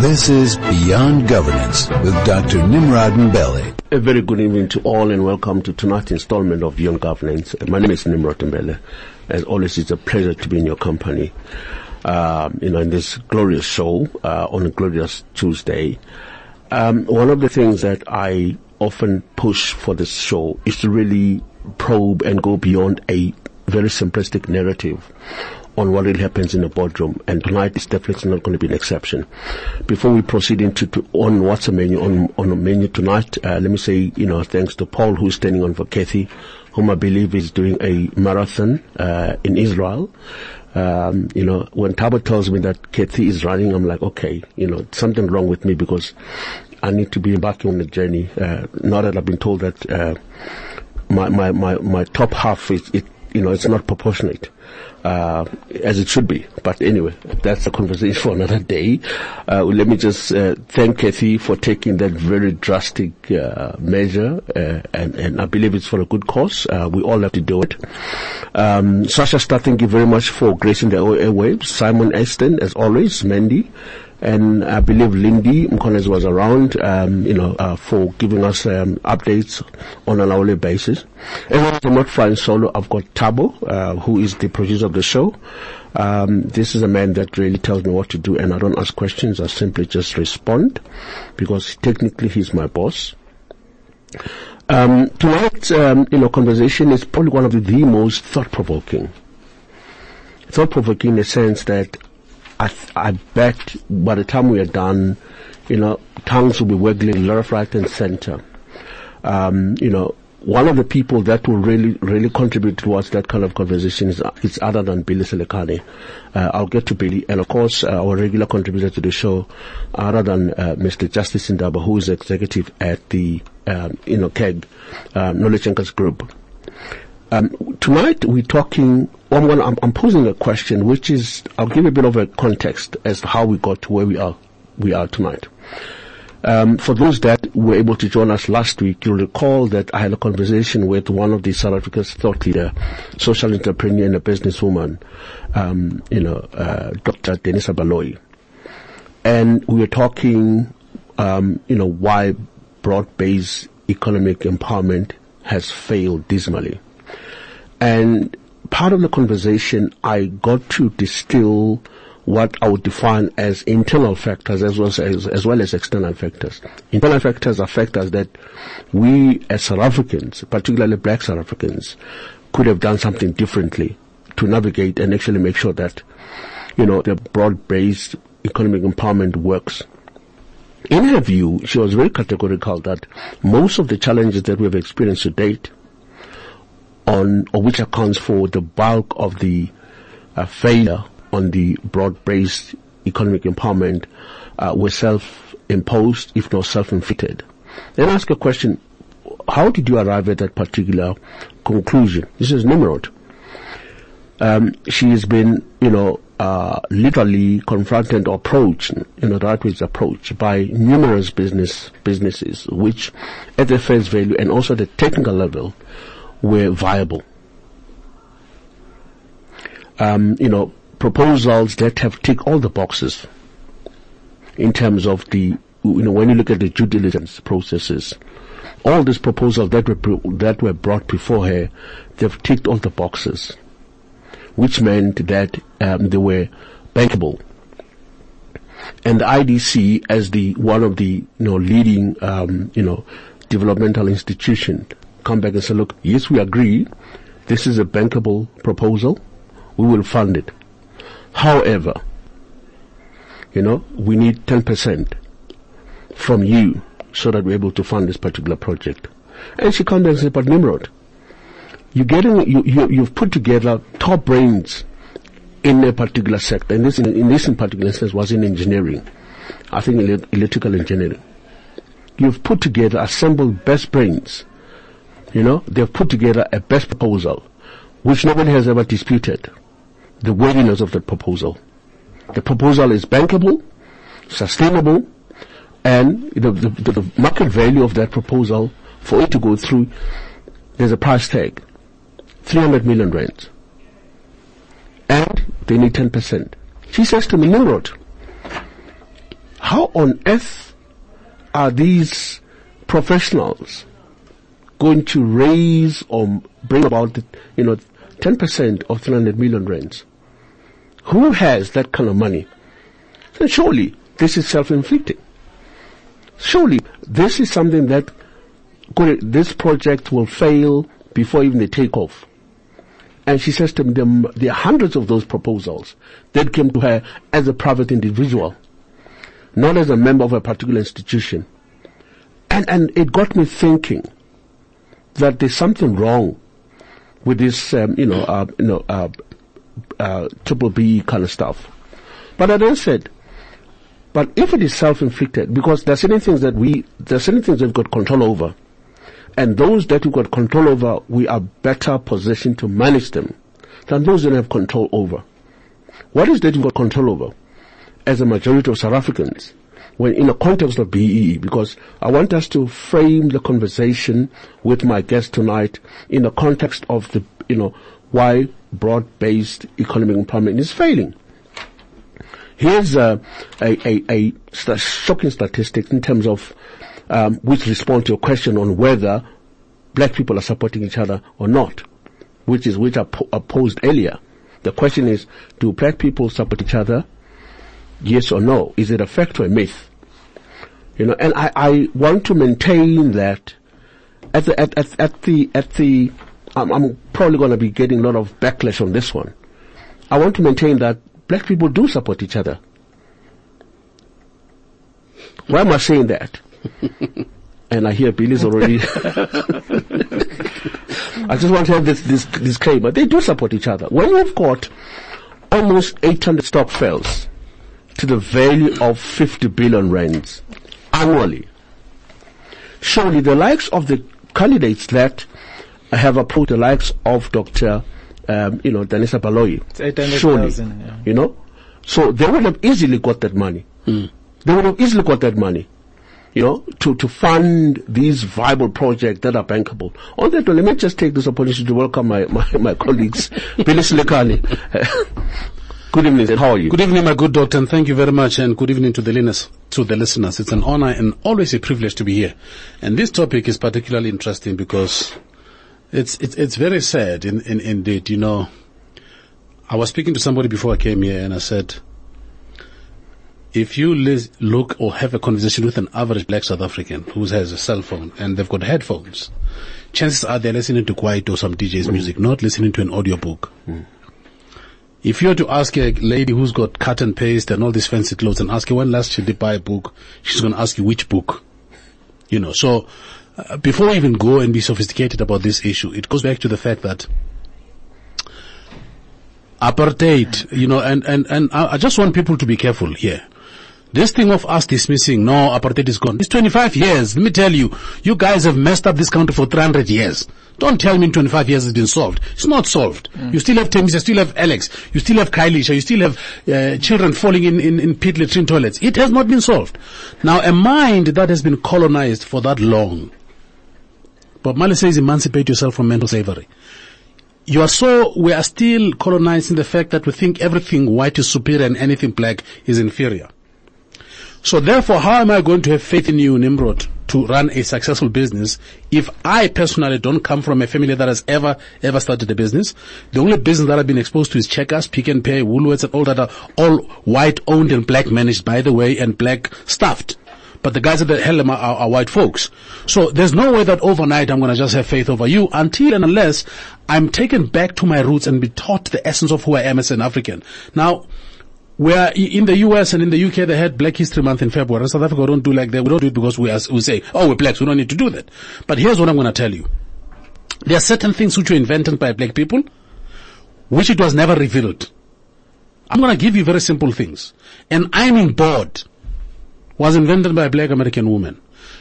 This is Beyond Governance with Dr. Nimrod Mbele. A very good evening to all and welcome to tonight's installment of Beyond Governance. My name is Nimrod Mbele. As always, it's a pleasure to be in your company. Um, you know, in this glorious show uh, on a glorious Tuesday. Um, one of the things that I often push for this show is to really probe and go beyond a very simplistic narrative on what really happens in the boardroom, and tonight is definitely not going to be an exception. Before we proceed into to, on what's the menu on on the menu tonight, uh, let me say you know thanks to Paul who's standing on for Kathy, whom I believe is doing a marathon uh, in Israel. Um, you know, when Tabo tells me that Kathy is running, I'm like, okay, you know, something wrong with me because I need to be embarking on the journey. Uh, now that I've been told that uh, my, my, my, my top half is, it, you know, it's not proportionate uh, as it should be. But anyway, that's a conversation for another day. Uh, let me just uh, thank Kathy for taking that very drastic uh, measure, uh, and, and I believe it's for a good cause. Uh, we all have to do it. Um, Sasha Star, thank you very much for gracing the airwaves. Simon Eston, as always, Mandy and I believe Lindy Mkones was around, um, you know, uh, for giving us um, updates on an hourly basis. And I'm not flying solo. I've got Tabo, uh, who is the producer of the show. Um, this is a man that really tells me what to do, and I don't ask questions. I simply just respond because technically he's my boss. Um, tonight's, um, you know, conversation is probably one of the, the most thought-provoking. Thought-provoking in the sense that I, I bet by the time we are done, you know, tongues will be wiggling left, right, and center. Um, you know, one of the people that will really, really contribute towards that kind of conversation is, is other than Billy Selekane. Uh, I'll get to Billy, and of course, uh, our regular contributor to the show, other than uh, Mr. Justice Ndaba, who is executive at the, um, you know, KEG, um, Knowledge Anchors Group. Um, tonight we're talking. I'm, gonna, I'm, I'm, posing a question, which is I'll give a bit of a context as to how we got to where we are. We are tonight. Um, for those that were able to join us last week, you'll recall that I had a conversation with one of the South Africa's thought leader, social entrepreneur and a businesswoman, um, you know, uh, Dr. Danisa Baloyi. And we were talking, um, you know, why broad-based economic empowerment has failed dismally. And part of the conversation, I got to distill what I would define as internal factors as well as, as well as external factors. Internal factors are factors that we as South Africans, particularly black South Africans, could have done something differently to navigate and actually make sure that, you know, the broad-based economic empowerment works. In her view, she was very categorical that most of the challenges that we have experienced to date on, or which accounts for the bulk of the uh, failure on the broad-based economic empowerment uh, were self-imposed, if not self-inflicted. Then ask a question, how did you arrive at that particular conclusion? This is Nimrod. Um, she has been, you know, uh, literally confronted or approached, you know, that was approached by numerous business businesses, which at the face value and also the technical level were viable. Um, you know, proposals that have ticked all the boxes in terms of the, you know, when you look at the due diligence processes, all these proposals that were, that were brought before her, they've ticked all the boxes, which meant that um, they were bankable. And the IDC, as the one of the you know leading um, you know developmental institution, come back and say, look, yes, we agree, this is a bankable proposal, we will fund it. However, you know, we need 10% from you so that we're able to fund this particular project. And she comes and says, but Nimrod, you're getting, you, you, you've put together top brains in a particular sector. And this, in, in this in particular instance was in engineering. I think electrical engineering. You've put together, assembled best brains. You know, they've put together a best proposal, which nobody has ever disputed the worthiness of the proposal. The proposal is bankable, sustainable, and the, the, the, market value of that proposal for it to go through, there's a price tag, 300 million rands. And they need 10%. She says to me, Nimrod, how on earth are these professionals going to raise or bring about, the, you know, 10% of 300 million rands? Who has that kind of money? Surely this is self-inflicted. Surely this is something that this project will fail before even they take off. And she says to them, there are hundreds of those proposals that came to her as a private individual, not as a member of a particular institution. And, and it got me thinking that there's something wrong with this, um, you know, uh, you know, uh, uh, triple B kind of stuff. But I then said, but if it is self-inflicted, because there's certain things that we, there's certain things we've got control over, and those that we've got control over, we are better positioned to manage them than those that have control over. What is that you've got control over? As a majority of South Africans, when in the context of BEE, because I want us to frame the conversation with my guest tonight in the context of the, you know, why broad-based economic empowerment is failing. Here's a, a, a, a shocking statistic in terms of um, which respond to your question on whether black people are supporting each other or not, which is which I, po- I posed earlier. The question is, do black people support each other? Yes or no? Is it a fact or a myth? You know, and I, I want to maintain that at the at, at, at the at the I'm, I'm probably going to be getting a lot of backlash on this one. I want to maintain that black people do support each other. Why am I saying that? and I hear Billy's already. I just want to have this, this disclaimer. They do support each other. When you've got almost 800 stokvels to the value of 50 billion rands annually, surely the likes of the candidates that have approached the likes of Dr um, you know, Danisa Baloyi. Surely, yeah. you know, so they would have easily got that money. Mm. They would have easily got that money, you know, to, to fund these viable projects that are bankable. On that, note, let me just take this opportunity to welcome my, my, my colleagues, Billy Selekane. Good evening, how are you? Good evening, my good doctor, and thank you very much, and good evening to the listeners. To the listeners, it's an honor and always a privilege to be here. And this topic is particularly interesting because it's, it's, it's very sad in, in, indeed, you know. I was speaking to somebody before I came here and I said, if you look or have a conversation with an average black South African who has a cell phone and they've got headphones, chances are they're listening to kwaito or some DJ's mm. music, not listening to an audiobook. Mm. If you were to ask a lady who's got cut and paste and all these fancy clothes and ask her when last she did buy a book, she's going to ask you which book. You know, so uh, before we even go and be sophisticated about this issue, it goes back to the fact that apartheid, you know, and, and, and I, I just want people to be careful here. This thing of us dismissing, no, apartheid is gone. It's 25 years. Let me tell you, you guys have messed up this country for 300 years. Don't tell me in 25 years it's been solved. It's not solved. Mm. You still have Tembisa, you still have Alex, you still have Kylie, you still have uh, children falling in, in, in pit latrine toilets. It has not been solved. Now a mind that has been colonized for that long, Bob Marley says emancipate yourself from mental slavery. You are so, we are still colonizing the fact that we think everything white is superior and anything black is inferior. So therefore, how am I going to have faith in you, Nimrod, to run a successful business if I personally don't come from a family that has ever, ever started a business? The only business that I've been exposed to is Checkers, Pick n Pay, Woolworths and all that are all white owned and black managed, by the way, and black staffed but the guys at the helm are, are, are white folks. So there's no way that overnight I'm going to just have faith over you until and unless I'm taken back to my roots and be taught the essence of who I am as an African. Now, where in the US and in the UK they had Black History Month in February. South Africa don't do like that. We don't do it because we, are, we say, oh, we're blacks. We don't need to do that. But here's what I'm going to tell you. There are certain things which were invented by black people, which it was never revealed. I'm going to give you very simple things. An ironing board was invented by a black American woman.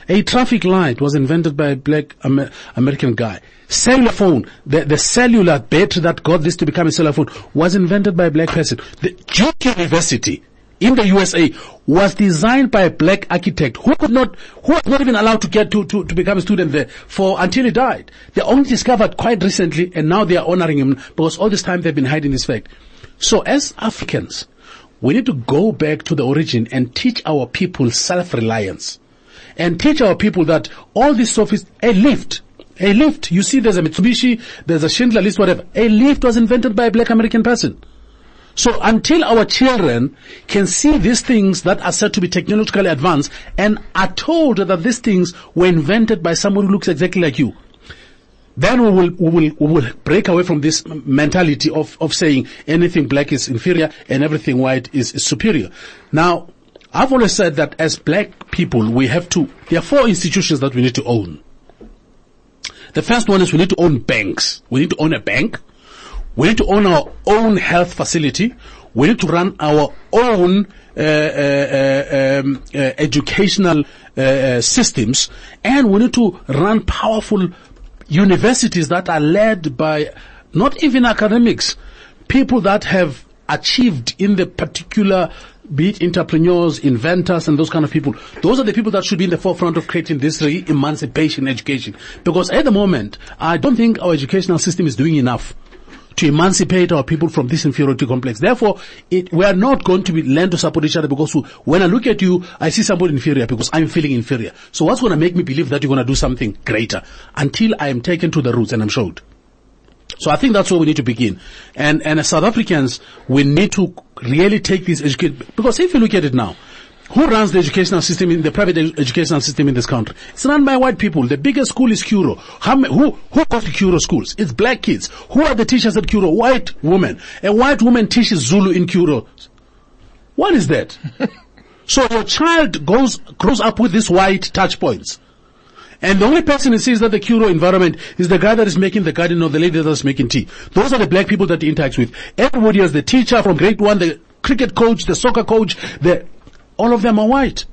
A traffic light was invented by a black Amer- American guy. Cellular phone, the, the cellular battery that got this to become a cellular phone was invented by a black person. The Duke University in the USA was designed by a black architect who could not, who was not even allowed to get to, to, to become a student there for until he died. They only discovered quite recently and now they are honoring him because all this time they've been hiding this fact. So as Africans, we need to go back to the origin and teach our people self-reliance and teach our people that all stuff is a lift. A lift. You see there's a Mitsubishi, there's a Schindler list, whatever. A lift was invented by a black American person. So until our children can see these things that are said to be technologically advanced and are told that these things were invented by someone who looks exactly like you, then we will, we will, we will break away from this mentality of, of saying anything black is inferior and everything white is, is superior. Now, I've always said that as black people, we have to, there are four institutions that we need to own. The first one is we need to own banks. We need to own a bank. We need to own our own health facility. We need to run our own uh, uh, um, uh, educational uh, uh, systems, and we need to run powerful universities that are led by not even academics, people that have achieved in the particular be it entrepreneurs, inventors, and those kind of people. Those are the people that should be in the forefront of creating this re- emancipation education. Because at the moment, I don't think our educational system is doing enough to emancipate our people from this inferiority complex. Therefore, it, we are not going to be learn to support each other because when I look at you, I see somebody inferior because I'm feeling inferior. So what's going to make me believe that you're going to do something greater until I am taken to the roots and I'm showed? So I think that's where we need to begin. And, and as South Africans, we need to really take this education, because if you look at it now, who runs the educational system in the private educational system in this country? It's run by white people. The biggest school is Curro. How, who, who goes to Curro schools? It's black kids. Who are the teachers at Curro? White women. A white woman teaches Zulu in Curro. What is that? so your child goes, grows up with these white touch points. And the only person who sees that the Curro environment is the guy that is making the garden or the lady that is making tea. Those are the black people that he interacts with. Everybody else, the teacher from grade one, the cricket coach, the soccer coach, the, all of them are white.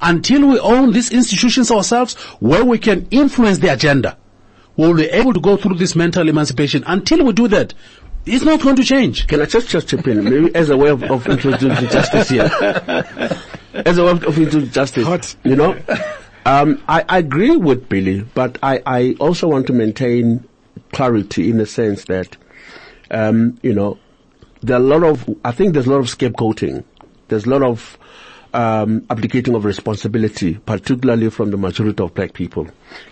Until we own these institutions ourselves, where we can influence the agenda, we'll be able to go through this mental emancipation. Until we do that, it's not going to change. Can I just, just chip in, maybe as a way of, of introducing justice here? As a way of introducing justice, Hot. you know? Um, I, I, agree with Billy, but I, I, also want to maintain clarity in the sense that, um, you know, there are a lot of, I think there's a lot of scapegoating. There's a lot of, um, abdicating of responsibility, particularly from the majority of black people.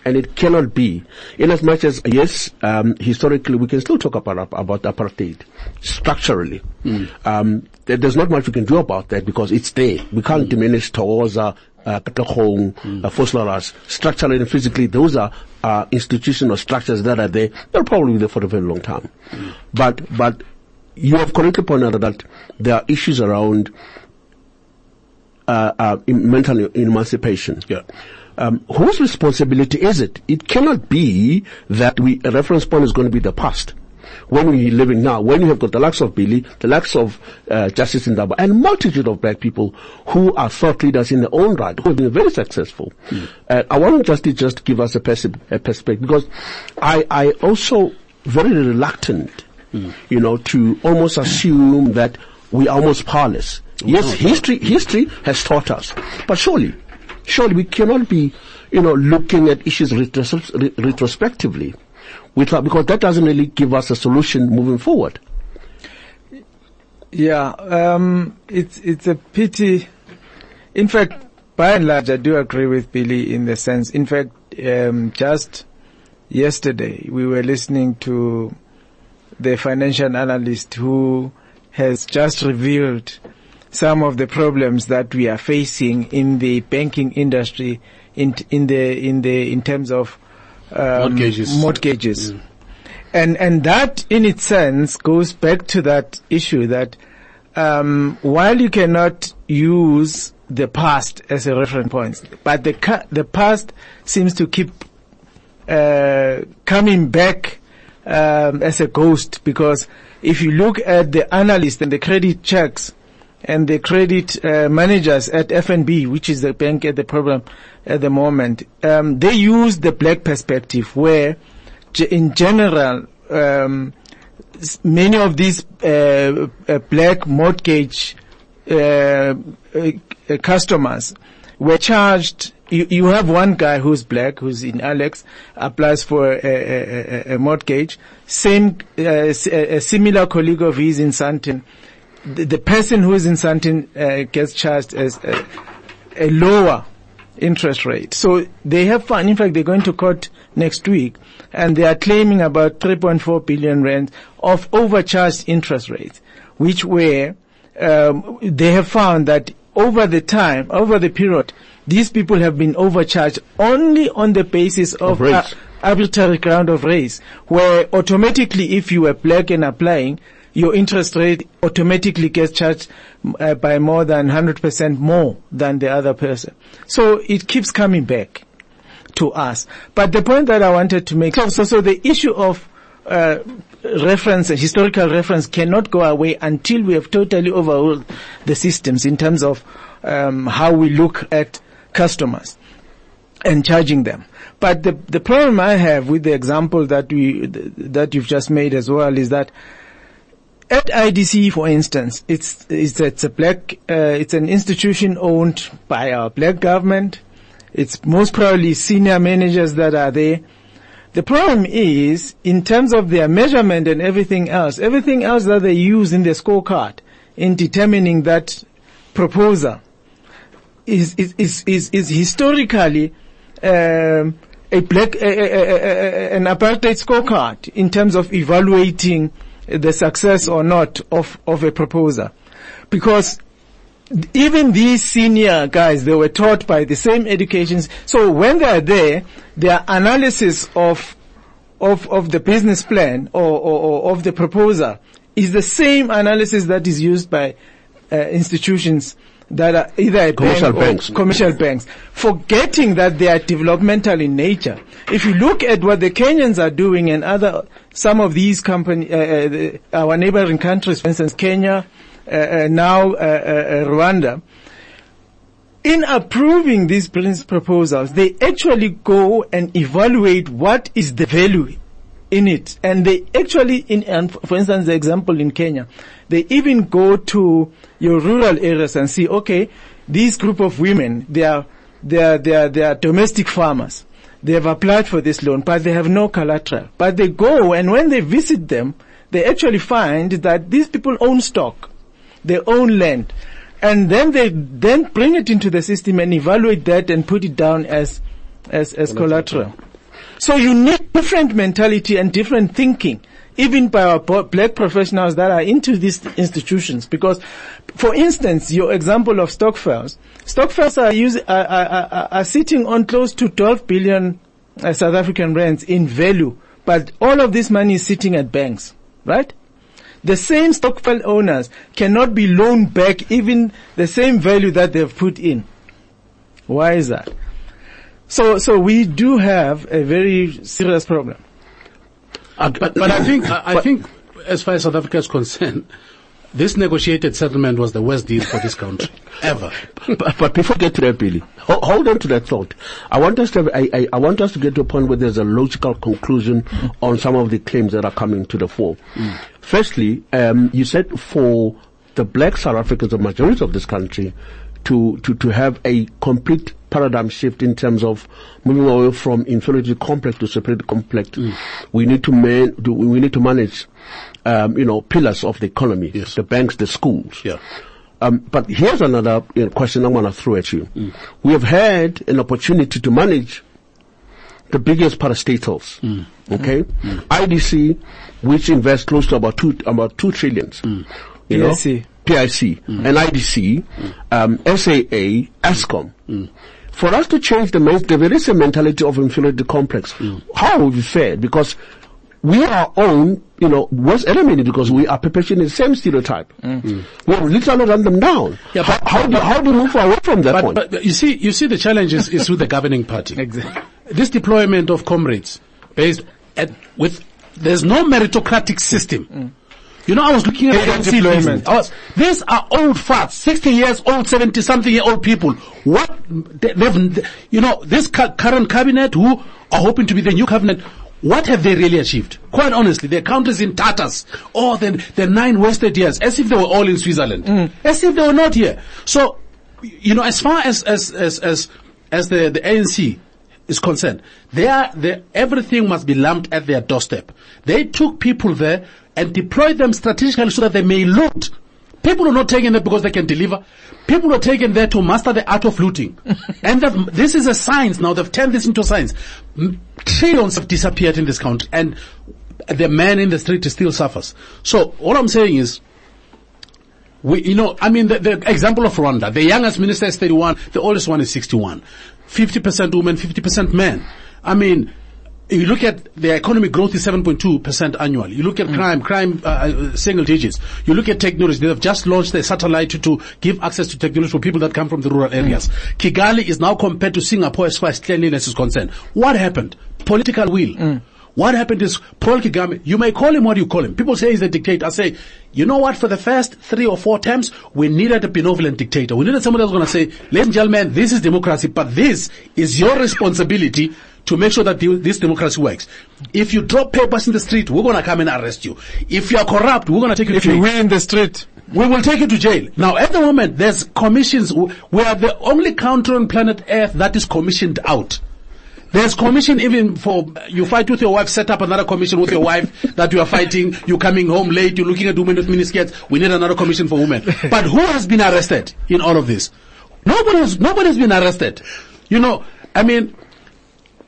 And it cannot be, in as much as, yes, um, historically we can still talk about, about apartheid, structurally. Mm. Um, there's not much we can do about that because it's there. We can't mm. diminish Thokoza, uh, Katlehong, mm. uh, structurally and physically, those are uh, institutional structures that are there. They'll probably be there for a very long time. Mm. But, but you have correctly pointed out that there are issues around uh, uh, mental emancipation. Yeah. Um, whose responsibility is it? It cannot be that we, a reference point is going to be the past when we're living now, when you have got the likes of Billy, the likes of uh, Justice Ndaba, and multitude of black people who are thought leaders in their own right, who have been very successful. Mm. Uh, I want Justice just give us a, pers- a perspective because I, I also very reluctant, mm. you know, to almost assume that we are almost powerless. Yes, history, history has taught us, but surely, surely we cannot be, you know, looking at issues retros- retrospectively without, because that doesn't really give us a solution moving forward. Yeah, um, it's it's a pity. In fact, by and large, I do agree with Billy in the sense. In fact, um, just yesterday we were listening to the financial analyst who has just revealed some of the problems that we are facing in the banking industry in in the in the in terms of um, mortgages. mortgages. Mm. And, and that in its sense goes back to that issue that, um, while you cannot use the past as a reference point, but the, the past seems to keep, uh, coming back, um, as a ghost because if you look at the analysts and the credit checks and the credit uh, managers at FNB, which is the bank at the problem at the moment, um, they use the black perspective where, in general, um, many of these uh, uh, black mortgage uh, uh, customers were charged. You, you, have one guy who's black, who's in Alex, applies for a, a, a mortgage. Same, uh, a similar colleague of his in Sandton the, the person who is in Sandton uh, gets charged as a, a lower interest rate. So they have found, in fact, they're going to court next week and they are claiming about 3.4 billion rand of overcharged interest rates, which were, um, they have found that over the time, over the period, these people have been overcharged only on the basis of, Of race. arbitrary ground of race, where automatically if you were black and applying, your interest rate automatically gets charged uh, by more than 100% more than the other person. So it keeps coming back to us. But the point that I wanted to make, so, so, so the issue of uh, reference, historical reference cannot go away until we have totally overhauled the systems in terms of um, how we look at customers and charging them. But the the problem I have with the example that we that you've just made as well is that at IDC, for instance, it's it's, it's a black uh, it's an institution owned by our black government. It's most probably senior managers that are there. The problem is, in terms of their measurement and everything else, everything else that they use in the scorecard in determining that proposal is is is is, is historically um, a black a, a, a, a, an apartheid scorecard in terms of evaluating the success or not of of a proposal, because even these senior guys they were taught by the same educations. So when they are there, their analysis of of of the business plan or, or, or of the proposal is the same analysis that is used by uh, institutions that are either Commercial banks. commercial banks, forgetting that they are developmental in nature. If you look at what the Kenyans are doing and other, some of these company, uh, uh, the- our neighboring countries, for instance, Kenya, uh, uh, now uh, uh, uh, Rwanda, in approving these proposals, they actually go and evaluate what is the value in it. And they actually, in, and for instance, the example in Kenya, they even go to your rural areas and see, okay, this group of women, they are, they are, they are, they are domestic farmers. They have applied for this loan, but they have no collateral. But they go and when they visit them, they actually find that these people own stock. They own land. And then they then bring it into the system and evaluate that and put it down as, as, as collateral. So you need different mentality and different thinking, even by our black professionals that are into these institutions. Because, for instance, your example of stokvels, Stokvels are, using, are, are, are, sitting on close to 12 billion uh, South African rands in value, but all of this money is sitting at banks, right? The same Stokvel owners cannot be loaned back even the same value that they've put in. Why is that? So, so we do have a very serious problem. But, but I think, I, I think, as far as South Africa is concerned, this negotiated settlement was the worst deal for this country ever. but, but before we get to that, Billy, hold, hold on to that thought. I want us to, have, I, I, I want us to get to a point where there's a logical conclusion on some of the claims that are coming to the fore. Firstly, um, you said for the black South Africans, the majority of this country, to, to, to have a complete paradigm shift in terms of moving away from inferiority complex to superiority complex. Mm. We need to man, do, we need to manage, um, you know, pillars of the economy, Yes. the banks, the schools. Yeah. Um, but here's another you know, question I'm going to throw at you. Mm. We have had an opportunity to manage the biggest parastatals. Mm. Okay, IDC, which invests close to about two about two trillions. You know, PIC. PIC and IDC, um, SAA, Eskom. For us to change the mentality, there is a mentality of inferiority complex. Mm. How have we fared? Because we are own, you know, worst enemy because we are perpetuating the same stereotype. Mm. Mm. We have literally run them down. Yeah, how, but- how, do, how do we move away from that But, point? but, but you see, you see the challenge is, is with the governing party. Exactly. This deployment of comrades based at, with, there's no meritocratic system. You know, I was looking at Agent ANC deployment. I oh, was, these are old farts, 60 years old, 70 something year old people. What, they, they've, you know, this cu- current cabinet who are hoping to be the new cabinet, what have they really achieved? Quite honestly, their countries in tatters. Oh, the, the nine wasted years, as if they were all in Switzerland. Mm. As if they were not here. So, you know, as far as, as, as, as, as the, the ANC is concerned, they are, they, everything must be lumped at their doorstep. They took people there and deployed them strategically so that they may loot People are not taken there because they can deliver. People are taken there to master the art of looting. and that, this is a science now. They've turned this into science. Trillions have disappeared in this country and the man in the street still suffers. So all I'm saying is, we, you know, I mean, the, the example of Rwanda, the youngest minister is 31, the oldest one is 61. 50% women, 50% men. I mean, you look at the economic growth is 7.2% annually. You look at crime, crime uh, uh, single digits. You look at technology. They have just launched a satellite to, to give access to technology for people that come from the rural areas. Kigali is now compared to Singapore as far as cleanliness is concerned. What happened? Political will. What happened is Paul Kagame, you may call him what you call him. People say he's a dictator. I say, you know what, for the first three or four terms, we needed a benevolent dictator. We needed somebody that's going to say, ladies and gentlemen, this is democracy, but this is your responsibility to make sure that this democracy works. If you drop papers in the street, we're going to come and arrest you. If you are corrupt, we're going to take you If to you jail. win the street, We will take you to jail. Now, at the moment, there's commissions. We are the only country on planet Earth that is commissioned out. There's commission even for you fight with your wife, set up another commission with your wife that you are fighting. You're coming home late. You're looking at women with miniskirts. We need another commission for women. But who has been arrested in all of this? Nobody has. Nobody has been arrested. You know, I mean,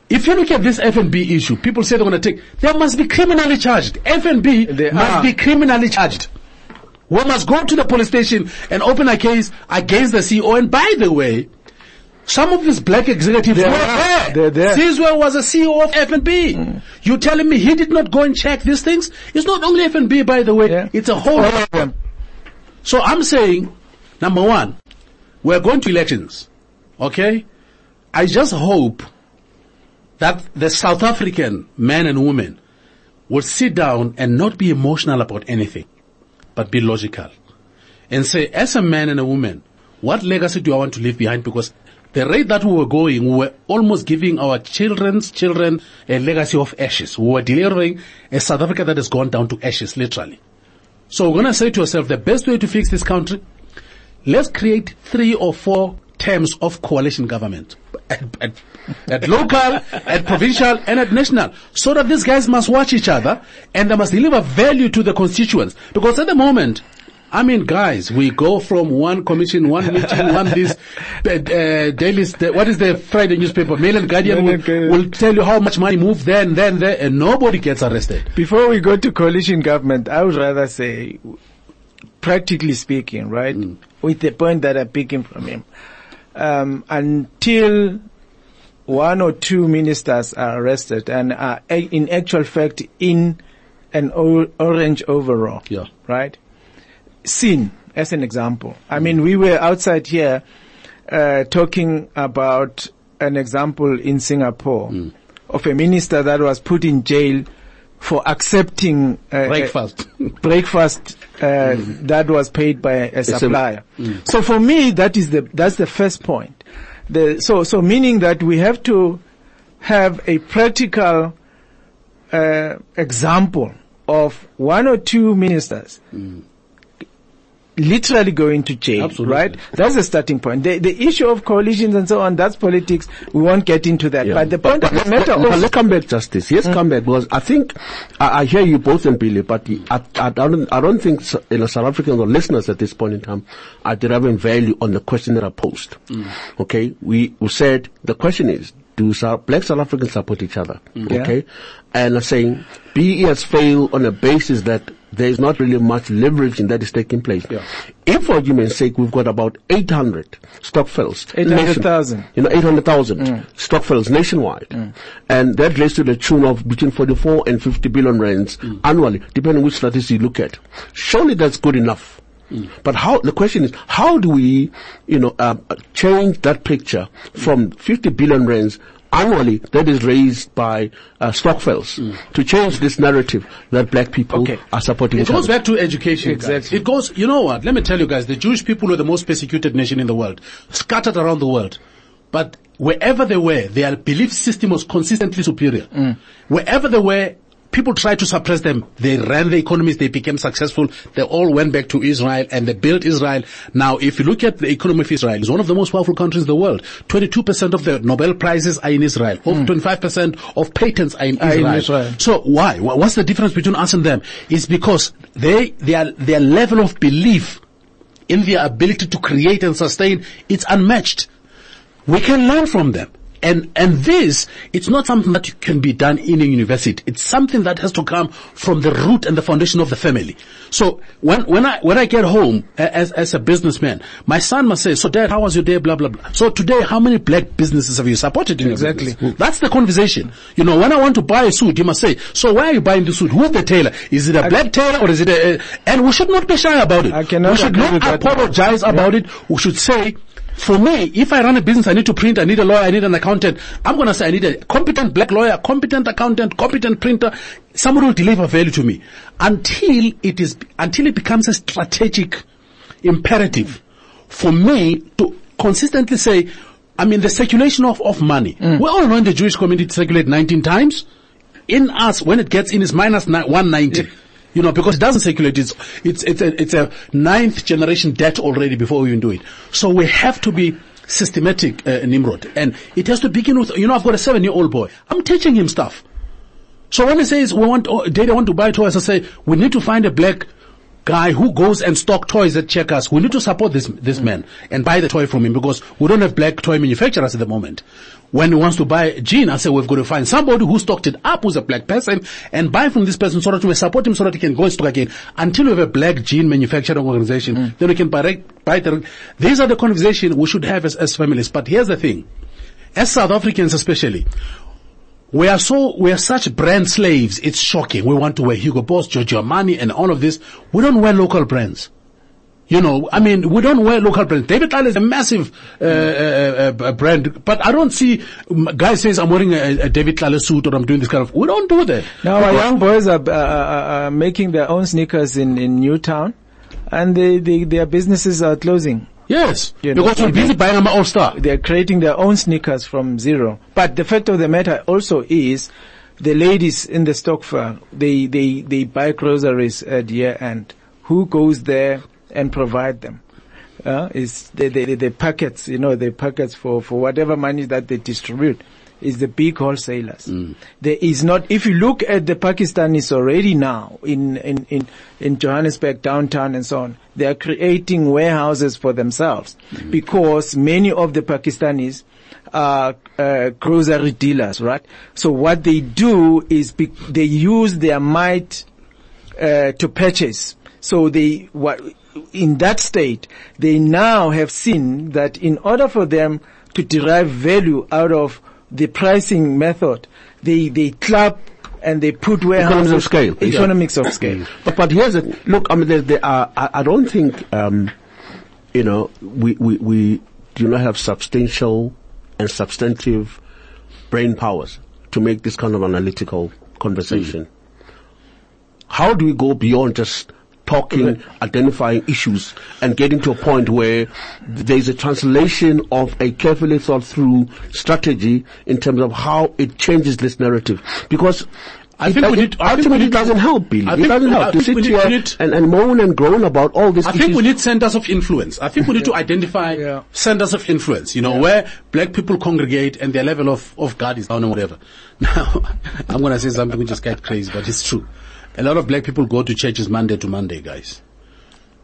if you look at this FNB issue, people say they're going to take. They must be criminally charged. FNB They must are. be criminally charged. We must go to the police station and open a case against the CEO. And by the way, some of these black executives were there. They're there. Was a CEO of FNB. Mm. You telling me he did not go and check these things? It's not only FNB, by the way. Yeah. It's a whole. all of them. So I'm saying, number one, we're going to elections. Okay? I just hope that the South African men and women will sit down and not be emotional about anything, but be logical. And say, as a man and a woman, what legacy do I want to leave behind? Because the rate that we were going, we were almost giving our children's children a legacy of ashes. We were delivering a South Africa that has gone down to ashes, literally. So we're going to say to ourselves, the best way to fix this country, let's create three or four terms of coalition government at, at, at local, at provincial, and at national, so that these guys must watch each other and they must deliver value to the constituents. Because at the moment, I mean, guys, we go from one commission, one meeting, one this, uh, uh, daily, what is the Friday newspaper? Mail and Guardian will, will tell you how much money moved there and there and there, and nobody gets arrested. Before we go to coalition government, I would rather say, practically speaking, right, with the point that I'm picking from him, um, until one or two ministers are arrested and are in actual fact in an orange overall, Yeah. right? Seen as an example. I mean, we were outside here uh, talking about an example in Singapore of a minister that was put in jail for accepting uh, Breakfast. breakfast uh, that was paid by a a- supplier. So for me, that is the that's the first point. The, so so meaning that we have to have a practical uh, example of one or two ministers literally going to jail, Absolutely. right? That's the starting point. The, the issue of coalitions and so on, that's politics. We won't get into that. Yeah. But the point of the matter let- of, let's come back, Justice. Yes, come back because I think I, I hear you both and Billy, but I, I don't I don't think you know South Africans or listeners at this point in time are deriving value on the question that I posed. Mm. Okay, we, we said the question is. Do South, black South Africans support each other? Yeah. Okay, and I'm saying BE has failed on a basis that there is not really much leveraging that is taking place. Yeah. If, for argument's sake, we've got about 800 stock Stokvels, 800,000. you know, 800,000 stock Stokvels nationwide. And that raised to the tune of between 44 and 50 billion rands annually, depending which statistics you look at. Surely that's good enough. But how, the question is, how do we, you know, uh, uh, change that picture from 50 billion rands annually that is raised by uh, Stokvels to change this narrative that black people Okay. are supporting It goes back to education. Exactly. It goes, you know what? Let me tell you guys, the Jewish people were the most persecuted nation in the world, scattered around the world. But wherever they were, their belief system was consistently superior. Wherever they were, people tried to suppress them. They ran the economies, they became successful. They all went back to Israel and they built Israel. Now, if you look at the economy of Israel, it's one of the most powerful countries in the world. 22% of the Nobel Prizes are in Israel. Over hmm. 25% of patents are in Are in Israel. Israel. So why? What's the difference between us and them? It's because they, their, their level of belief in their ability to create and sustain, it's unmatched. We can learn from them. And, and this, it's not something that can be done in a university. It's something that has to come from the root and the foundation of the family. So when, when I, when I get home as, as a businessman, my son must say, so dad, how was your day? Blah, blah, blah. So today, how many black businesses have you supported in your Exactly. That's the conversation. You know, when I want to buy a suit, you must say, so why are you buying the suit? Who's the tailor? Is it a black tailor or is it a, and we should not be shy about it. I cannot we should not apologize about it. We should say, for me, if I run a business, I need to print, I need a lawyer, I need an accountant. I'm going to say I need a competent black lawyer, competent accountant, competent printer. Someone will deliver value to me until it is, until it becomes a strategic imperative for me to consistently say, I mean, the circulation of, of money. Mm. We all know in the Jewish community circulate 19 times. In us, when it gets in, it's minus ni- 190. You know, because it doesn't circulate. It's, it's, it's a, it's a ninth generation debt already before we even do it. So we have to be systematic, uh, Nimrod. And it has to begin with, you know, I've got a seven year old boy. I'm teaching him stuff. So when he says we want, oh, want to buy toys, I say we need to find a black guy who goes and stock toys at Checkers. We need to support this this man and buy the toy from him because we don't have black toy manufacturers at the moment. When he wants to buy a jean, I say we've got to find somebody who stocked it up who's a black person and buy from this person so that we support him so that he can go and stock again. Until we have a black jean manufacturing organization, hmm. then we can buy, buy the, these are the conversations we should have as, as families. But here's the thing. As South Africans especially, we are so, we are such brand slaves. It's shocking. We want to wear Hugo Boss, Giorgio Armani and all of this. We don't wear local brands. You know, I mean, we don't wear local brands. David Tlale is a massive uh, uh, uh, brand, but I don't see um, guy says I'm wearing a, a David Tlale suit or I'm doing this kind of. We don't do that. Now our young boys are uh, uh, uh, making their own sneakers in, in Newtown, and they, they, their businesses are closing. Yes, You know, because we're busy buying them all star. They're creating their own sneakers from zero. But the fact of the matter also is, the ladies in the stokvel, they, they, they buy groceries at year end. Who goes there and provide them? Uh, is the, the, the packets, you know, the packets for, for whatever money that they distribute is the big wholesalers. There is not, if you look at the Pakistanis already now in, in, in, in Johannesburg, downtown and so on, they are creating warehouses for themselves because many of the Pakistanis are uh, grocery dealers, right? So what they do is be, they use their might uh, to purchase. So they, what, in that state, they now have seen that in order for them to derive value out of the pricing method, they, they club and they put warehouses. Economies of scale. Economics of scale. But, but here's the, look, I mean, there, there are, I, I don't think, um, you know, we, we, we do not have substantial and substantive brain powers to make this kind of analytical conversation. How do we go beyond just talking, identifying issues, and getting to a point where there's a translation of a carefully thought through strategy in terms of how it changes this narrative? Because I it think we doesn't- need- I think ultimately it doesn't help, Billy. I It doesn't I help to sit need- here need- and, and moan and groan about all these I issues. think we need centers of influence. I think we need to identify Yeah. centers of influence, you know, where black people congregate and their level of, of God is down and whatever. Now, I'm going to say something which is quite crazy, but it's true. A lot of black people go to churches Monday to Monday, guys.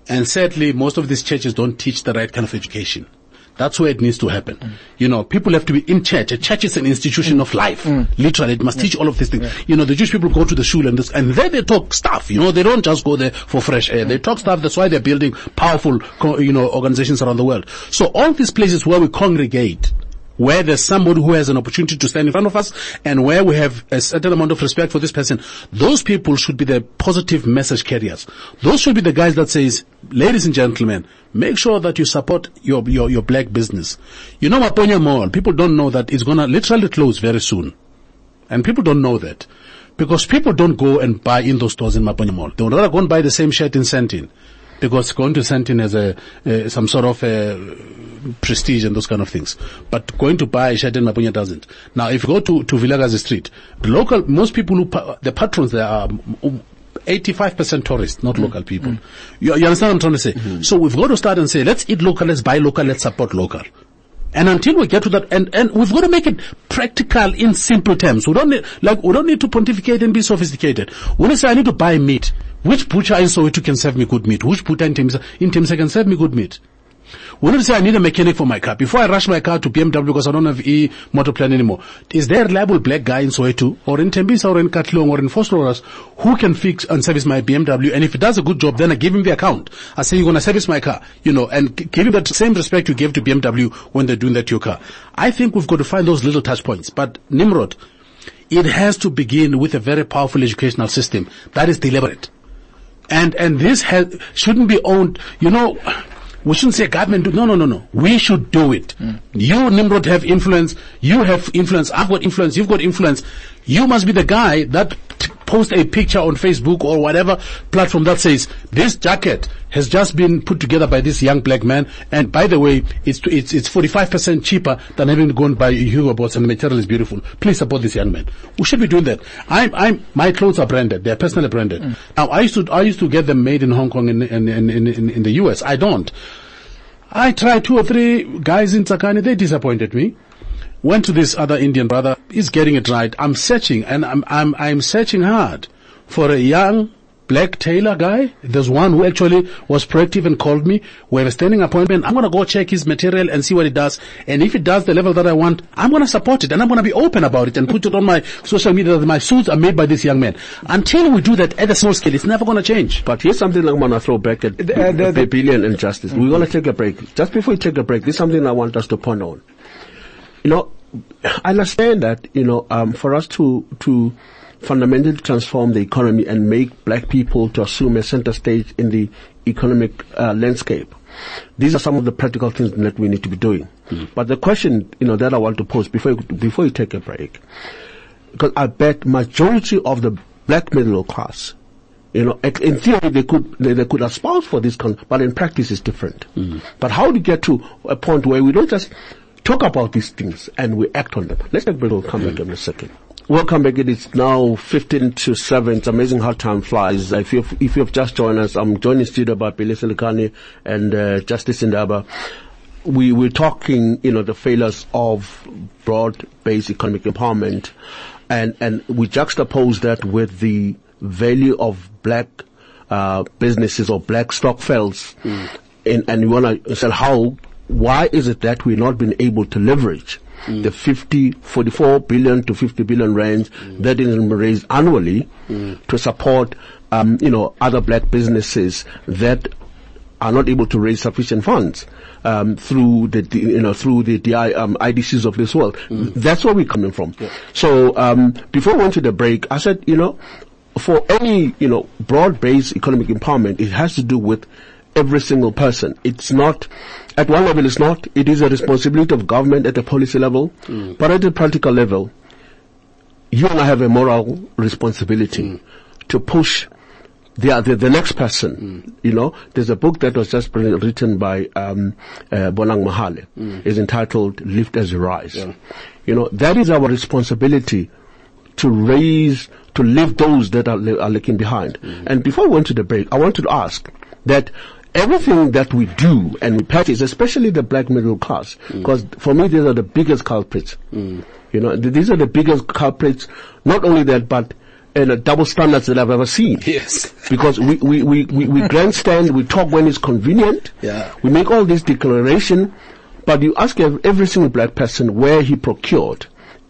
And sadly, most of these churches don't teach the right kind of education. That's where it needs to happen. Mm. You know, people have to be in church. A church is an institution mm. of life. Mm. Literally, it must teach all of these things. You know, the Jewish people go to the shul and this, and there they talk stuff. You know, they don't just go there for fresh air. They talk stuff. That's why they're building powerful, you know, organizations around the world. So all these places where we congregate, where there's somebody who has an opportunity to stand in front of us and where we have a certain amount of respect for this person, those people should be the positive message carriers. Those should be the guys that says, ladies and gentlemen, make sure that you support your, your, your black business. You know Maponya Mall, people don't know that it's gonna literally close very soon. And people don't know that. Because people don't go and buy in those stores in Maponya Mall. They would rather go and buy the same shirt in Sandton. Because going to Sandton has a, uh, some sort of uh, prestige and those kind of things. But going to buy a shirt in Maponya doesn't. Now, if you go to, to Vilakazi Street, the local, most people who, pa- the patrons there are um, 85% tourists, not local people. You, you understand what I'm trying to say? So we've got to start and say, let's eat local, let's buy local, let's support local. And until we get to that, and, and we've got to make it practical in simple terms. We don't need, like, we don't need to pontificate and be sophisticated. When I say I need to buy meat, Which butcher in Soweto can serve me good meat? Which butcher in Tembisa, in Tembisa can serve me good meat? When you say I need a mechanic for my car, before I rush my car to BMW because I don't have e motor plan anymore, is there a reliable black guy in Soweto or in Tembisa or in Katlehong or in Vosloorus who can fix and service my BMW? And if he does a good job, then I give him the account. I say you're to service my car, you know, and give him that same respect you gave to BMW when they're doing that to your car. I think we've got to find those little touch points. But Nimrod, it has to begin with a very powerful educational system that is deliberate. And, and this has, shouldn't be owned, you know, we shouldn't say government do, no, no, no, no. We should do it. Hmm. You, Nimrod, have influence. You have influence. I've got influence. You've got influence. You must be the guy that t- post a picture on Facebook or whatever platform that says, this jacket has just been put together by this young black man. And by the way, it's, it's, it's 45% cheaper than having to go and buy Hugo Boss and the material is beautiful. Please support this young man. We should be doing that. I'm, I'm, my clothes are branded. They're personally branded. Mm. Now I used to, I used to get them made in Hong Kong and in, in, in, in, in the US. I don't. I tried two or three guys in Tsakani, they disappointed me. Went to this other Indian brother, he's getting it right. I'm searching and I'm, I'm, I'm searching hard for a young black tailor guy. There's one who actually was proactive and called me. We have a standing appointment. I'm going to go check his material and see what it does. And if it does the level that I want, I'm going to support it and I'm going to be open about it and put it on my social media that my suits are made by this young man. Until we do that at a small scale, it's never going to change. But here's something I'm going to throw back at The- uh, the- the- Billion and Justice. We're going to take a break. Just before we take a break, this is something I want us to point on. You know, I understand that, you know, um, for us to, to fundamentally transform the economy and make black people to assume a center stage in the economic uh, landscape, these are some of the practical things that we need to be doing. But the question, you know, that I want to pose before you, before you take a break, because I bet majority of the black middle class, you know, in theory they could they, they could espouse for this, con- but in practice it's different. But how do you get to a point where we don't just talk about these things and we act on them? Let's take a break. We'll come back in a second. Welcome back. It is now 15 to 7. It's amazing how time flies. If you've, if you've just joined us, I'm joined in studio by Billy Selekane and uh, Justice Ndaba we were talking, you know, the failures of broad-based economic empowerment, and and we juxtapose that with the value of black uh, businesses or black stokvels, in, and we want to say how, why is it that we've not been able to leverage the 50, 44 billion to 50 billion range that is raised annually to support, um, you know, other black businesses that are not able to raise sufficient funds um, through the you know through the DI, um, IDCs of this world. That's where we're coming from. So um, before we went to the break, I said you know for any you know broad-based economic empowerment, it has to do with every single person. It's not at one level. It's not. It is a responsibility of government at the policy level, mm. but at the practical level, you and I have a moral responsibility mm. to push the, the the next person. Mm. You know, there's a book that was just written by um, uh, Bonang Mohale. It's entitled "Lift as You Rise." You know, that is our responsibility to raise, to lift those that are, are looking behind. And before we went to the break, I wanted to ask that everything that we do and we practice, especially the black middle class, because for me these are the biggest culprits. You know, th- these are the biggest culprits. Not only that, but and uh, double standards that I've ever seen. Yes. Because we, we, we, we, we grandstand, we talk when it's convenient. Yeah. We make all this declaration, but you ask every single black person where he procured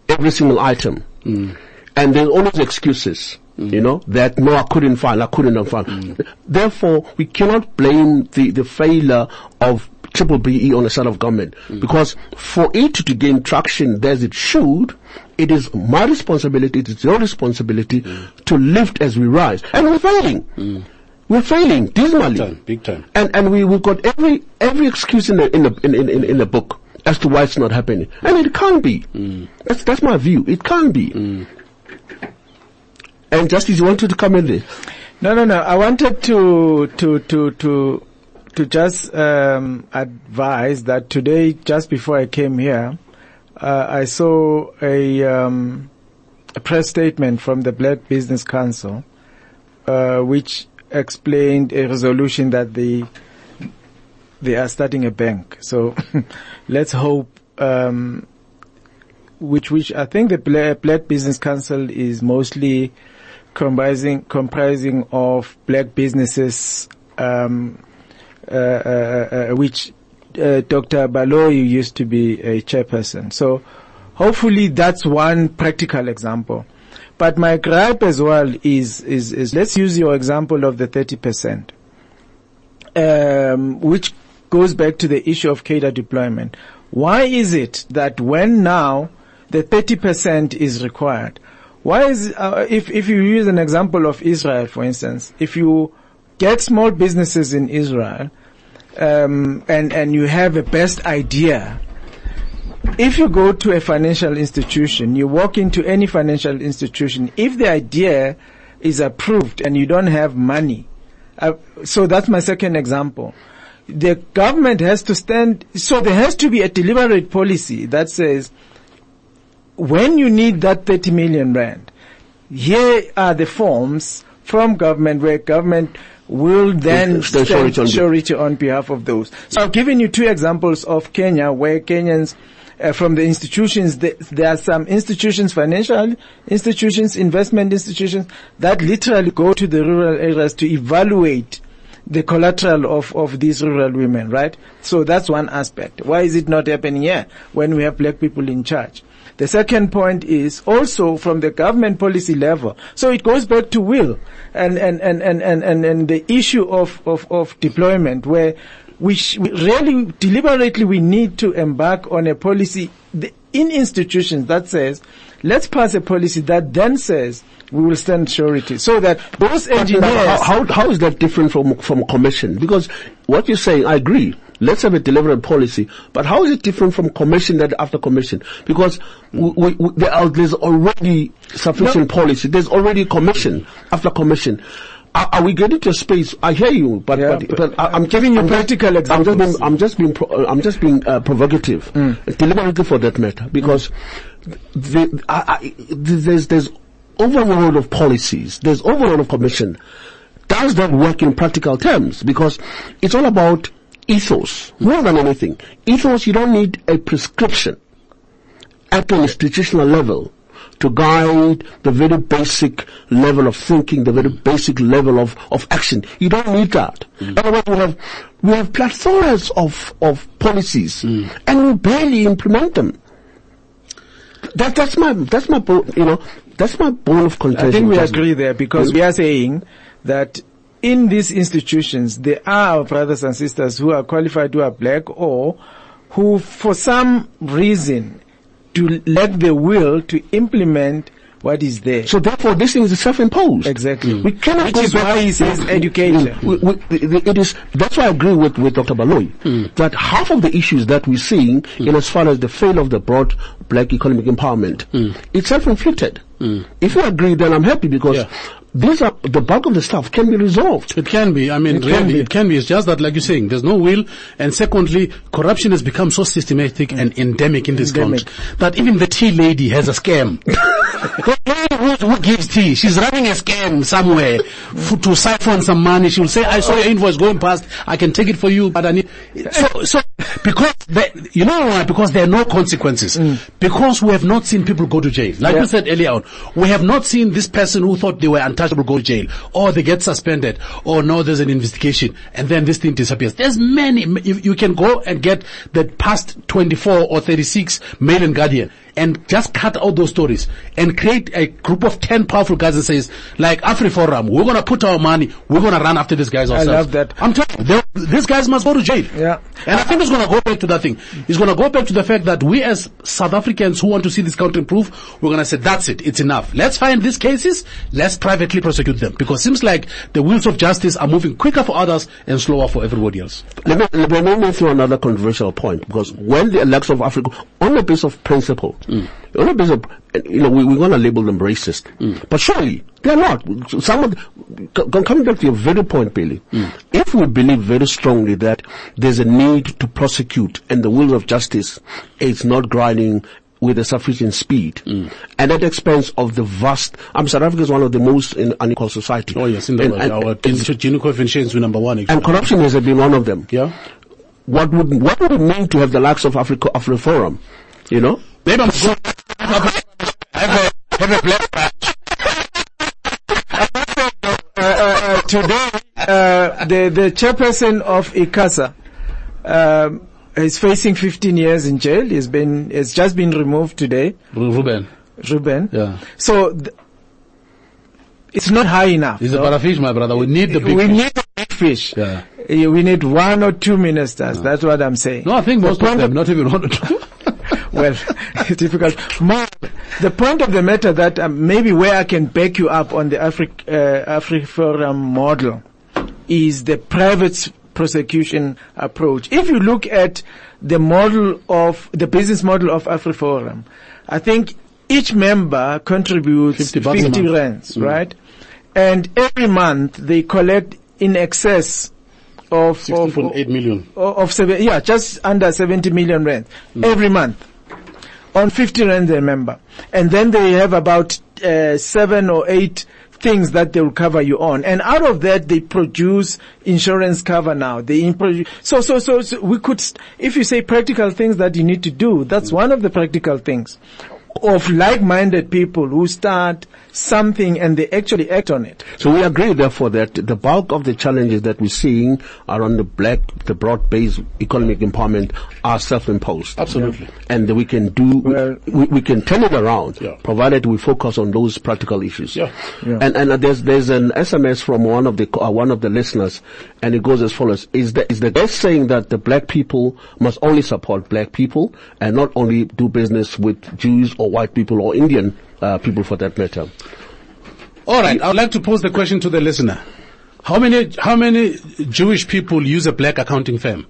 every single item. And there's always excuses. Mm-hmm. You know, that no, I couldn't find, I couldn't find. Mm. Therefore, we cannot blame the, the failure of triple BE on the side of government. Mm. Because for it to gain traction as it should, it is my responsibility, it is your responsibility mm. to lift as we rise. And we're failing. We're failing dismally. time, big time. And and we we've got every every excuse in the in the in, in, in, in the book as to why it's not happening. And it can't be. That's that's my view. It can't be. And Justice, you wanted to come in there? No, no, no. I wanted to to to to to just um, advise that today, just before I came here, uh, I saw a, um, a press statement from the Black Business Council, uh, which explained a resolution that they they are starting a bank. So let's hope. Um, which which I think the Black Business Council is mostly comprising comprising of black businesses, um, uh, uh, uh, which uh, Dr. Baloyi used to be a chairperson. So hopefully that's one practical example. But my gripe as well is, is, is let's use your example of the 30%, um, which goes back to the issue of cadre deployment. Why is it that when now the 30% is required, why is, uh, if, if you use an example of Israel, for instance, if you get small businesses in Israel, um, and, and you have a best idea, if you go to a financial institution, you walk into any financial institution, if the idea is approved and you don't have money, uh, so that's my second example. The government has to stand, so there has to be a deliberate policy that says, when you need that 30 million rand, here are the forms from government where government will then Stand stand surety on surety on behalf of those. So I've given you two examples of Kenya where Kenyans uh, from the institutions, the, there are some institutions, financial institutions, investment institutions that literally go to the rural areas to evaluate the collateral of, of these rural women, right? So that's one aspect. Why is it not happening here when we have black people in charge? The second point is also from the government policy level. So it goes back to will and, and, and, and, and, and, and the issue of, of, of deployment where we, sh- we really deliberately we need to embark on a policy in institutions that says, let's pass a policy that then says we will stand surety so that those engineers How, how, how is that different from, from commission? Because what you're saying, I agree. Let's have a deliberate policy. But how is it different from commission that after commission? Because we, we, we, there are, there's already sufficient policy. There's already commission after commission. Are, are we getting to a space? I hear you, but, Yeah, but, but but I, I'm giving you I'm practical just, I'm just being, examples. I'm just being, pro, I'm just being uh, provocative, deliberately for that matter, because the, I, I, there's there's overload of policies, there's overload of commission. Does that work in practical terms? Because it's all about ethos more than anything. Ethos, you don't need a prescription at an institutional level to guide the very basic level of thinking, the very basic level of, of action. You don't need that. Mm. Otherwise we have, we have plethora of, of policies mm. and we barely implement them. That, that's my, that's my, you know, that's my bone of contention. I think we agree there because mm. we are saying that in these institutions there are our brothers and sisters who are qualified, who are black or who for some reason to lack the will to implement what is there. So therefore, this thing is self-imposed. Exactly. We cannot Which go is why he says mm. education. Mm. We- we- it is. That's why I agree with, with Dr. Baloyi hmm. that half of the issues that we're seeing, hmm. in as far as the fail of the broad black economic empowerment, hmm. it's self-inflicted. If you agree, then I'm happy because Yeah. These are the bulk of the stuff can be resolved. It can be. I mean, It can really, be. it can be. It's just that, like you're saying, there's no will. And secondly, corruption has become so systematic and endemic in this Endemic. country that even the tea lady has a scam. Who, who gives tea, she's running a scam somewhere f- to siphon some money. She'll say, I saw your invoice going past. I can take it for you, but I need. So, so because the, you know why? Because there are no consequences. Mm. Because we have not seen people go to jail. Like Yeah. we said earlier on, we have not seen this person who thought they were untouchable go to jail, or they get suspended, or no, there's an investigation, and then this thing disappears. There's many. You, you can go and get the past 24 or 36 Mail and Guardian, and just cut out those stories and create a group of 10 powerful guys that says, like AfriForum, we're gonna put our money, we're gonna run after these guys ourselves. I love that. I'm telling you, these guys must go to jail. Yeah. And I think it's going to go back to that thing. It's going to go back to the fact that we as South Africans who want to see this country improve, we're going to say, that's it, it's enough. Let's find these cases, let's privately prosecute them. Because it seems like the wheels of justice are moving quicker for others and slower for everybody else. Let me, let me let me throw another controversial point because when the elects of Africa, on the basis of principle, on the basis of, you know, we, we're going to label them racist, mm. but surely they're not. Some of, the- coming back to your very point, Billy, mm. if we believe very strongly that there's a need to prosecute and the wheels of justice is not grinding with a sufficient speed, mm. and at the expense of the vast, um, South Africa is one of the most in, unequal society. Oh yes, in the And- world. and- Our Gini coefficients were number one actually. and corruption has been one of them. yeah? What would what would it mean to have the likes of Africa AfriForum? You know, Maybe I'm going have a, have a black patch. today, uh, the, the chairperson of ICASA, um, is facing 15 years in jail. He's been, has just been removed today. Ruben. Ruben. Yeah. So, th- it's not high enough. He's a no? parafish, my brother. We need the big we fish. need the big fish. Yeah. We need one or two ministers. That's what I'm saying. No, I think The most of point them, not even one or two. Well, it's difficult. More, the point of the matter that um, maybe where I can back you up on the Afri uh, AfriForum model is the private prosecution approach. If you look at the model of the business model of AfriForum, I think each member contributes 50 50, bucks a month. rands, right? And every month they collect in excess of, of 16.8 million. of of seven, yeah, just under 70 million rand every month on 50 rand a member. And then they have about uh, seven or eight things that they will cover you on. And out of that, they produce insurance cover now. They so, so, so, so we could, st- if you say practical things that you need to do, that's one of the practical things of like-minded people who start something and they actually act on it. So we agree, therefore, that the bulk of the challenges that we're seeing around the black, the broad-based economic empowerment are self-imposed. Absolutely. And we can do, Well- we, we can turn it around, Yeah. provided we focus on those practical issues. Yeah. Yeah. And, and uh, there's, there's an SMS from one of the, uh, one of the listeners, and it goes as follows. Is the, is the guest saying that the black people must only support black people and not only do business with Jews or white people or Indian, uh, people for that matter? All right, I would like to pose the question to the listener. How many, how many Jewish people use a black accounting firm?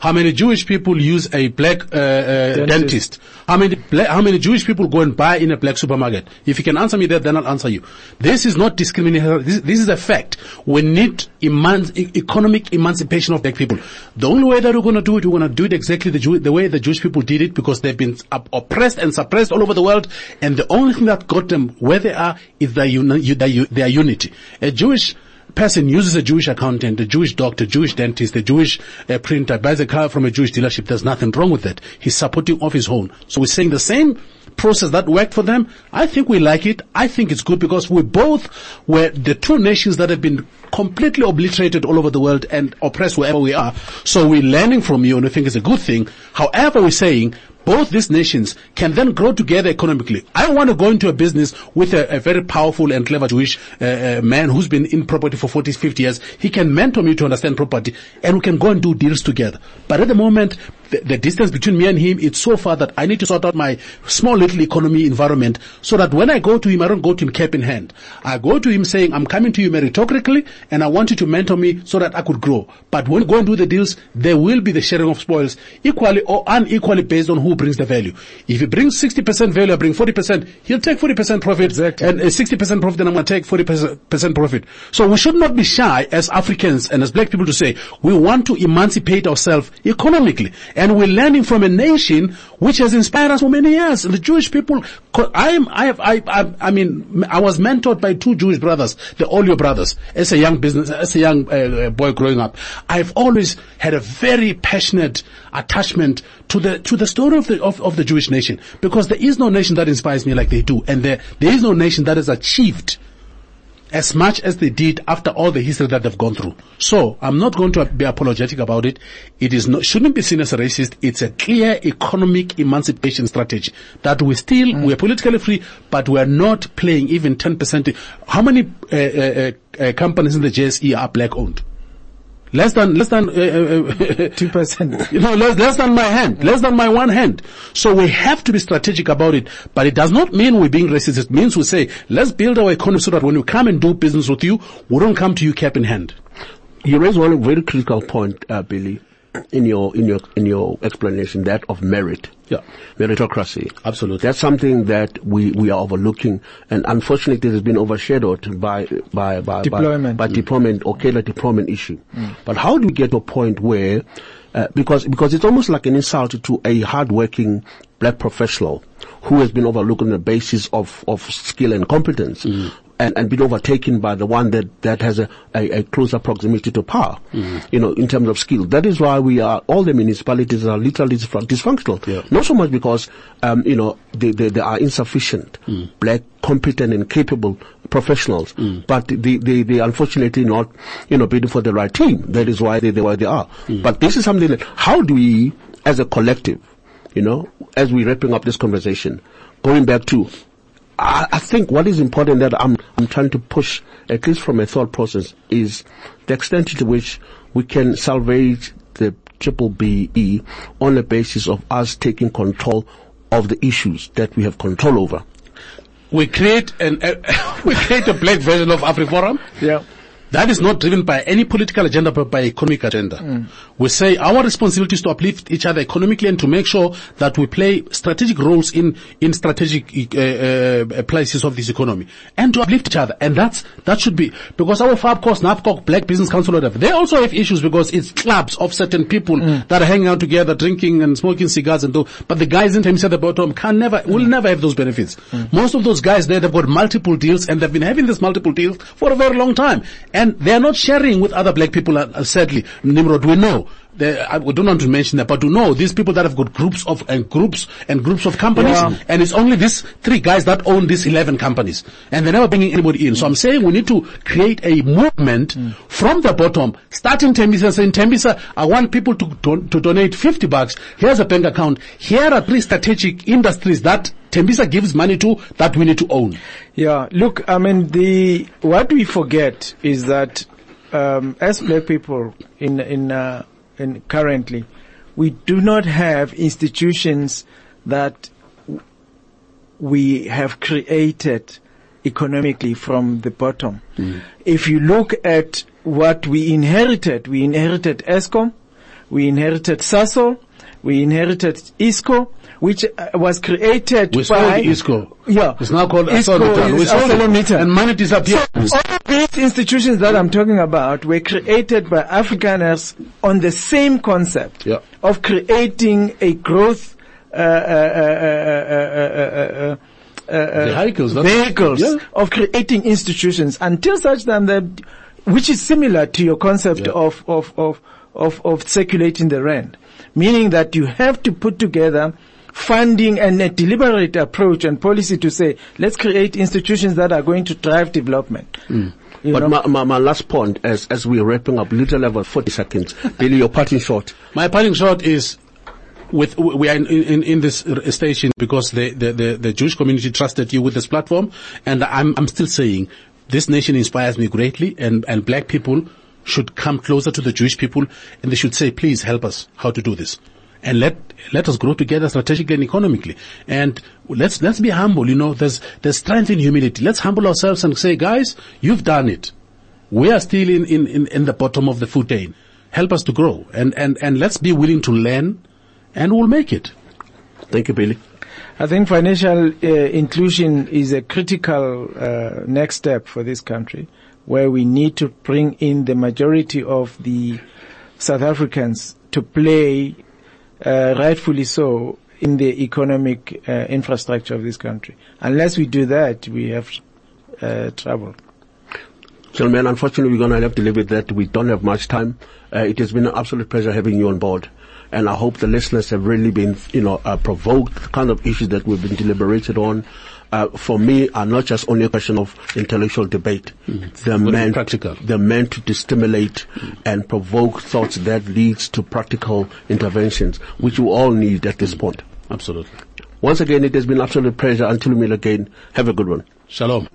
How many Jewish people use a black uh, uh, dentist. How many bla- how many Jewish people go and buy in a black supermarket? If you can answer me that, then I'll answer you. This is not discrimination. This, this is a fact. We need eman- economic emancipation of black people. The only way that we're going to do it, we're going to do it exactly the, Jew- the way the Jewish people did it because they've been oppressed and suppressed all over the world. And the only thing that got them where they are is their, uni- their, their unity. A Jewish person uses a Jewish accountant, a Jewish doctor, Jewish dentist, a Jewish uh, printer, buys a car from a Jewish dealership, there's nothing wrong with that. He's supporting off his own. So we're saying the same process that worked for them. I think we like it. I think it's good because we both were the two nations that have been completely obliterated all over the world and oppressed wherever we are. So we're learning from you and I think it's a good thing. However, we're saying both these nations can then grow together economically. I want to go into a business with a, a very powerful and clever Jewish uh, uh, man who's been in property for 40, 50 years. He can mentor me to understand property and we can go and do deals together. But at the moment, the, the distance between me and him, it's so far that I need to sort out my small little economy environment so that when I go to him, I don't go to him cap in hand. I go to him saying, I'm coming to you meritocratically and I want you to mentor me so that I could grow. But when we go and do the deals, there will be the sharing of spoils equally or unequally based on who brings the value. If he brings 60% value, I bring 40%, he'll take 40% profit Exactly. and uh, 60% profit, then I'm going to take 40% profit. So we should not be shy as Africans and as black people to say, we want to emancipate ourselves economically. And we're learning from a nation which has inspired us for many years. The Jewish people, I am, I have, I, I, I mean, I was mentored by two Jewish brothers, the Olio brothers, as a young business, as a young uh, boy growing up. I've always had a very passionate attachment to the, to the story of the, of, of the Jewish nation. Because there is no nation that inspires me like they do. And there, there is no nation that has achieved as much as they did after all the history that they've gone through. So I'm not going to be apologetic about it. It is not, shouldn't be seen as a racist. It's a clear economic emancipation strategy that we still, we're politically free, but we're not playing even 10%. How many uh, uh, uh, companies in the JSE are black owned? Less than, less than, uh, uh, Two percent. you know, less, less than my hand, less than my one hand. So we have to be strategic about it, but it does not mean we're being racist. It means we say, let's build our economy so that when we come and do business with you, we don't come to you cap in hand. You raised one very critical point, uh, Billy, in your in your in your explanation, that of merit. Yeah. Meritocracy. Absolutely. That's something that we, we are overlooking, and unfortunately, it has been overshadowed by by by Deployment. by, by deployment or cadre deployment issue. But how do we get to a point where, uh, because because it's almost like an insult to a hardworking black professional who has been overlooked on the basis of of skill and competence. And, and been overtaken by the one that, that has a, a, a closer proximity to power, mm-hmm. you know, in terms of skill. That is why we are, all the municipalities are literally dysfunctional. Yeah. Not so much because, um, you know, they, they, they are insufficient mm. black, competent and capable professionals, mm. but they, they, they unfortunately not, you know, bidding for the right team. That is why they, they where they are. Mm. But this is something that, how do we, as a collective, you know, as we're wrapping up this conversation, going back to, I, I think what is important that I'm, I'm trying to push, at least from a thought process, is the extent to which we can salvage the triple BE on the basis of us taking control of the issues that we have control over. We create an, uh, we create a black version of AfriForum. Yeah. That is not driven by any political agenda, but by economic agenda. We say our responsibility is to uplift each other economically and to make sure that we play strategic roles in in strategic uh, uh, places of this economy and to uplift each other. And that's that should be because our FABCOS, NAFCOC, Black Business Council, whatever, they also have issues because it's clubs of certain people that are hanging out together, drinking and smoking cigars and do. But the guys in terms at the bottom can never, will never have those benefits. Most of those guys there, they've got multiple deals and they've been having these multiple deals for a very long time. And they're not sharing with other black people, uh, sadly. Nimrod, we know. I we don't want to mention that, but to know these people that have got groups of and groups and groups of companies, Yeah. and it's only these three guys that own these eleven companies, and they're never bringing anybody in. So I'm saying we need to create a movement from the bottom, starting Tembisa, saying Tembisa, I want people to don- to donate fifty bucks. Here's a bank account. Here are three strategic industries that Tembisa gives money to that we need to own. Yeah, look, I mean, the what we forget is that um, as black people in in uh, in currently, we do not have institutions that we have created economically from the bottom. Mm-hmm. If you look at what we inherited, we inherited Eskom, we inherited SASO, we inherited ISCO, which uh, was created we by ISCO. Yeah, it's now called Isco and money disappears. So all these institutions that I'm talking about were created by Afrikaners on the same concept yeah. of creating a growth. Uh, uh, uh, uh, uh vehicles, vehicles yeah. of creating institutions until such time that, which is similar to your concept yeah. of, of, of, of, of circulating the rent, meaning that you have to put together funding and a deliberate approach and policy to say, let's create institutions that are going to drive development. Mm. You But my, my, my last point, as, as we're wrapping up, little over 40 seconds. Billy, your parting shot. My parting shot is with we are in, in, in this station because the, the, the, the Jewish community trusted you with this platform, and I'm I'm still saying this nation inspires me greatly, and and black people should come closer to the Jewish people, and they should say, please help us how to do this. And let let us grow together strategically and economically, and let's let's be humble. You know, there's there's strength in humility. Let's humble ourselves and say, guys, you've done it. We are still in, in, in, in the bottom of the food chain. Help us to grow and, and, and let's be willing to learn and we'll make it. Thank you, Billy. I think financial uh, inclusion is a critical uh, next step for this country, where we need to bring in the majority of the South Africans to play, rightfully so, in the economic uh, infrastructure of this country. Unless we do that, we have uh, trouble. Gentlemen, unfortunately, we're going to have to leave it that. We don't have much time. Uh, it has been an absolute pleasure having you on board. And I hope the listeners have really been, you know, uh, provoked, the kind of issues that we've been deliberated on. Uh, for me, are not just only a question of intellectual debate. They're But meant, practical. they're meant to stimulate and provoke thoughts that leads to practical interventions, which we all need at this point. Absolutely. Once again, it has been an absolute pleasure. Until we meet again, have a good one. Shalom.